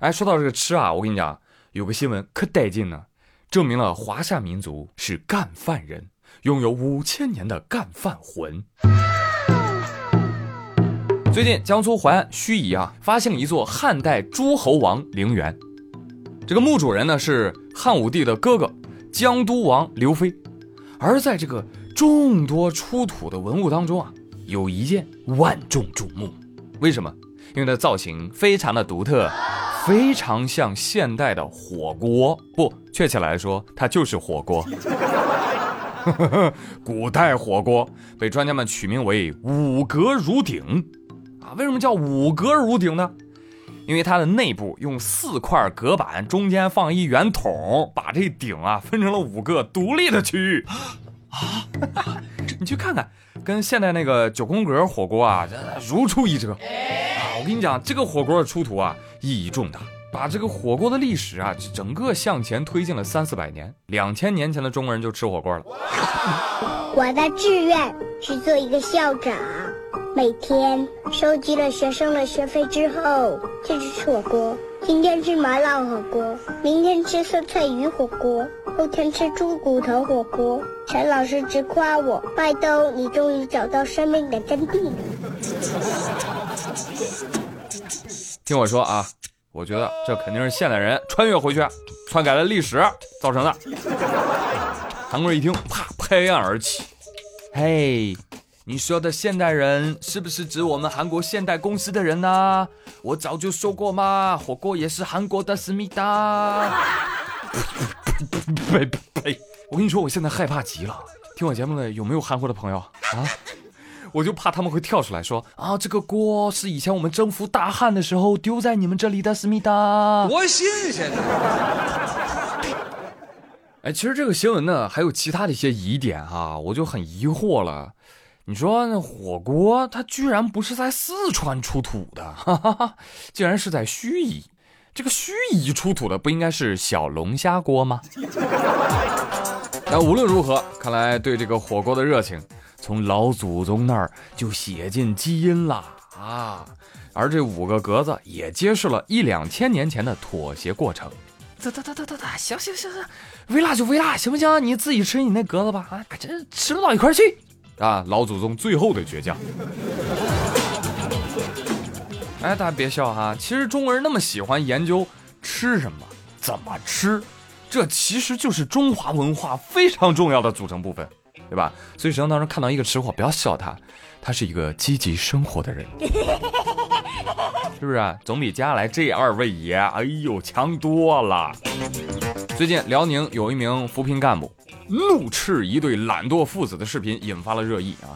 哎，说到这个吃啊，我跟你讲，有个新闻可带劲呢，证明了华夏民族是干饭人，拥有五千年的干饭魂。最近，江苏淮安盱眙啊，发现了一座汉代诸侯王陵园，这个墓主人呢是汉武帝的哥哥江都王刘飞，而在这个众多出土的文物当中啊，有一件万众瞩目，为什么？因为它造型非常的独特。非常像现代的火锅，不，确切来说，它就是火锅。古代火锅被专家们取名为“五格如鼎”，啊，为什么叫五格如鼎呢？因为它的内部用四块隔板，中间放一圆筒，把这鼎啊分成了五个独立的区域。啊，你去看看，跟现代那个九宫格火锅啊，如出一辙。啊我跟你讲，这个火锅的出土啊，意义重大，把这个火锅的历史啊，整个向前推进了三四百年。两千年前的中国人就吃火锅了。我的志愿是做一个校长，每天收集了学生的学费之后，就去吃火锅。今天吃麻辣火锅，明天吃酸菜鱼火锅，后天吃猪骨头火锅。陈老师直夸我：“麦兜，你终于找到生命的真谛了。”听我说啊，我觉得这肯定是现代人穿越回去，篡改了历史造成的。韩国人一听，啪，拍案而起。嘿，你说的现代人是不是指我们韩国现代公司的人呢？我早就说过嘛，火锅也是韩国的思密达。呸呸呸！我跟你说，我现在害怕极了。听我节目的有没有韩国的朋友啊？我就怕他们会跳出来说啊，这个锅是以前我们征服大汉的时候丢在你们这里的思密达，多新鲜！哎，其实这个新闻呢，还有其他的一些疑点哈，我就很疑惑了。你说那火锅它居然不是在四川出土的，哈哈哈，竟然是在盱眙。这个盱眙出土的不应该是小龙虾锅吗？但无论如何，看来对这个火锅的热情。从老祖宗那儿就写进基因了啊，而这五个格子也揭示了一两千年前的妥协过程。得得得得得得，行行行行，微辣就微辣，行不行？你自己吃你那格子吧，啊，真吃不到一块去啊！老祖宗最后的倔强。哎，大家别笑哈，其实中国人那么喜欢研究吃什么、怎么吃，这其实就是中华文化非常重要的组成部分。对吧？所以，生当中看到一个吃货，不要笑他，他是一个积极生活的人，是不是？啊总比接下来这二位爷，哎呦，强多了。最近，辽宁有一名扶贫干部怒斥一对懒惰父子的视频引发了热议啊。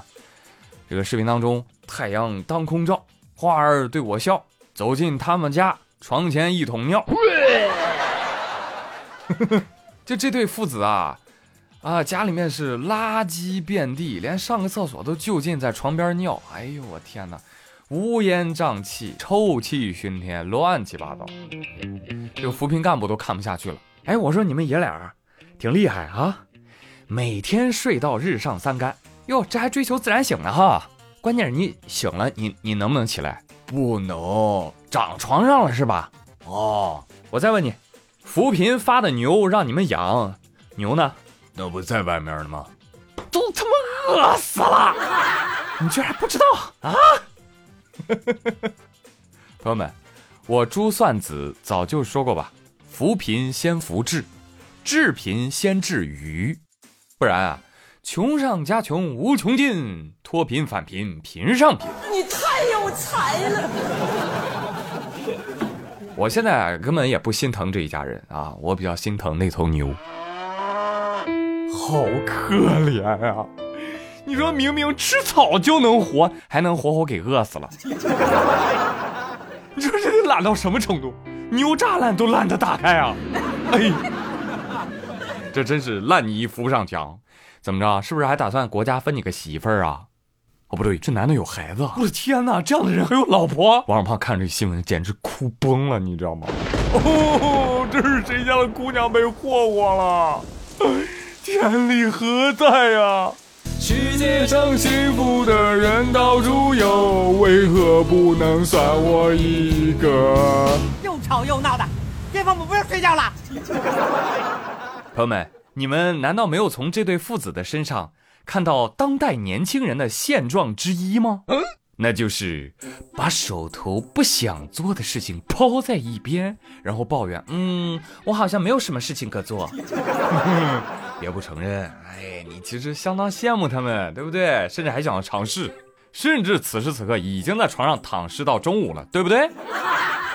这个视频当中，太阳当空照，花儿对我笑，走进他们家，床前一桶尿。就这对父子啊。啊，家里面是垃圾遍地，连上个厕所都就近在床边尿。哎呦，我天哪，乌烟瘴气，臭气熏天，乱七八糟。这个扶贫干部都看不下去了。哎，我说你们爷俩挺厉害啊，每天睡到日上三竿。哟，这还追求自然醒呢哈。关键是你醒了，你你能不能起来？不能，长床上了是吧？哦，我再问你，扶贫发的牛让你们养，牛呢？那不在外面呢吗？都他妈饿死了！你居然还不知道啊？朋友们，我珠算子早就说过吧，扶贫先扶志，治贫先治愚，不然啊，穷上加穷无穷尽，脱贫返贫贫上贫。你太有才了！我现在根本也不心疼这一家人啊，我比较心疼那头牛。好可怜啊！你说明明吃草就能活，还能活活给饿死了。你说这得懒到什么程度？牛栅栏都懒得打开啊！哎，这真是烂泥扶不上墙。怎么着？是不是还打算国家分你个媳妇儿啊？哦，不对，这男的有孩子。我的天哪，这样的人还有老婆？王小胖看这新闻简直哭崩了，你知道吗？哦，这是谁家的姑娘被霍霍了？天理何在呀？世界上幸福的人到处有，为何不能算我一个？又吵又闹的，爹父母不用睡觉了。朋友们，你们难道没有从这对父子的身上看到当代年轻人的现状之一吗？嗯，那就是把手头不想做的事情抛在一边，然后抱怨：“嗯，我好像没有什么事情可做。”别不承认，哎，你其实相当羡慕他们，对不对？甚至还想要尝试，甚至此时此刻已经在床上躺尸到中午了，对不对？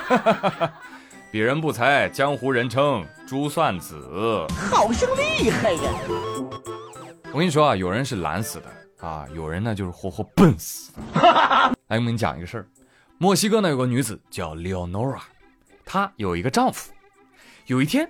鄙人不才，江湖人称珠算子，好生厉害呀！我跟你说啊，有人是懒死的啊，有人呢就是活活笨死。来，我跟你讲一个事儿，墨西哥呢有个女子叫 Leonora，她有一个丈夫。有一天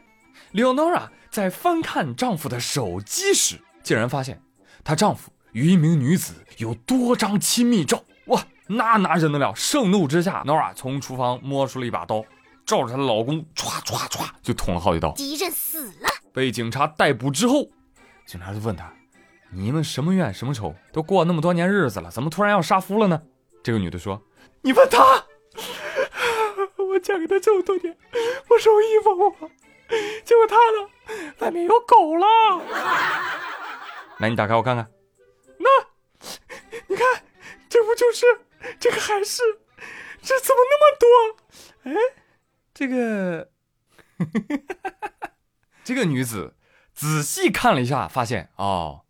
，Leonora 在翻看丈夫的手机时，竟然发现她丈夫与一名女子有多张亲密照。哇，那哪忍得了？盛怒之下，Nora 从厨房摸出了一把刀。照着她的老公唰唰唰就捅了好几刀，敌人死了。被警察逮捕之后，警察就问他：“你们什么怨什么仇？都过那么多年日子了，怎么突然要杀夫了呢？”这个女的说：“你问他，我嫁给他这么多年，我受衣服我，结果他呢，外面有狗了。来，你打开我看看，那，你看，这不就是这个海市？这怎么那么多？哎。”这个，这个女子仔细看了一下，发现哦，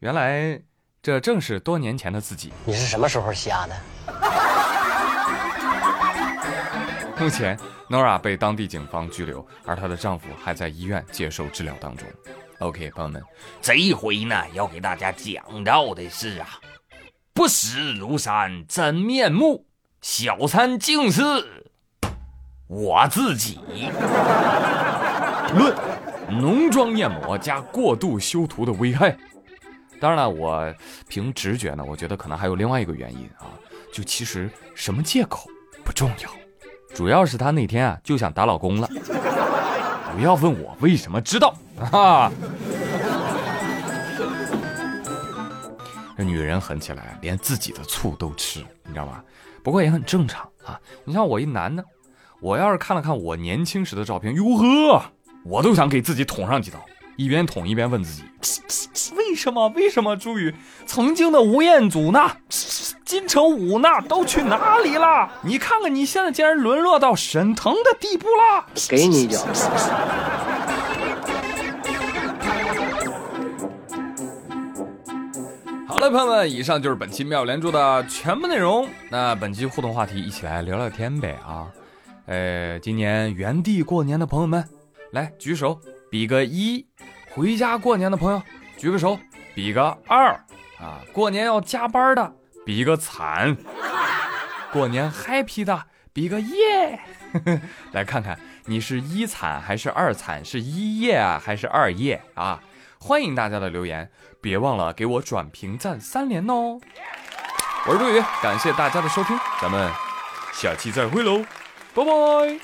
原来这正是多年前的自己。你是什么时候瞎的？目前，Nora 被当地警方拘留，而她的丈夫还在医院接受治疗当中。OK，朋友们，这一回呢，要给大家讲到的是啊，不识庐山真面目，小三竟是。我自己论浓妆艳抹加过度修图的危害。当然了，我凭直觉呢，我觉得可能还有另外一个原因啊，就其实什么借口不重要，主要是她那天啊就想打老公了。不要问我为什么知道啊。这女人狠起来，连自己的醋都吃，你知道吗？不过也很正常啊。你像我一男的。我要是看了看我年轻时的照片，哟呵，我都想给自己捅上几刀，一边捅一边问自己：为什么？为什么？朱宇，曾经的吴彦祖呢？金城武那？都去哪里了？你看看你现在竟然沦落到沈腾的地步了！给你一脚。好了，朋友们，以上就是本期妙连珠的全部内容。那本期互动话题，一起来聊聊天呗啊！呃，今年原地过年的朋友们，来举手，比个一；回家过年的朋友，举个手，比个二。啊，过年要加班的，比个惨；过年 happy 的，比个耶。来看看你是一惨还是二惨，是一耶啊还是二耶啊？欢迎大家的留言，别忘了给我转评赞三连哦。我是朱宇，感谢大家的收听，咱们下期再会喽。拜拜。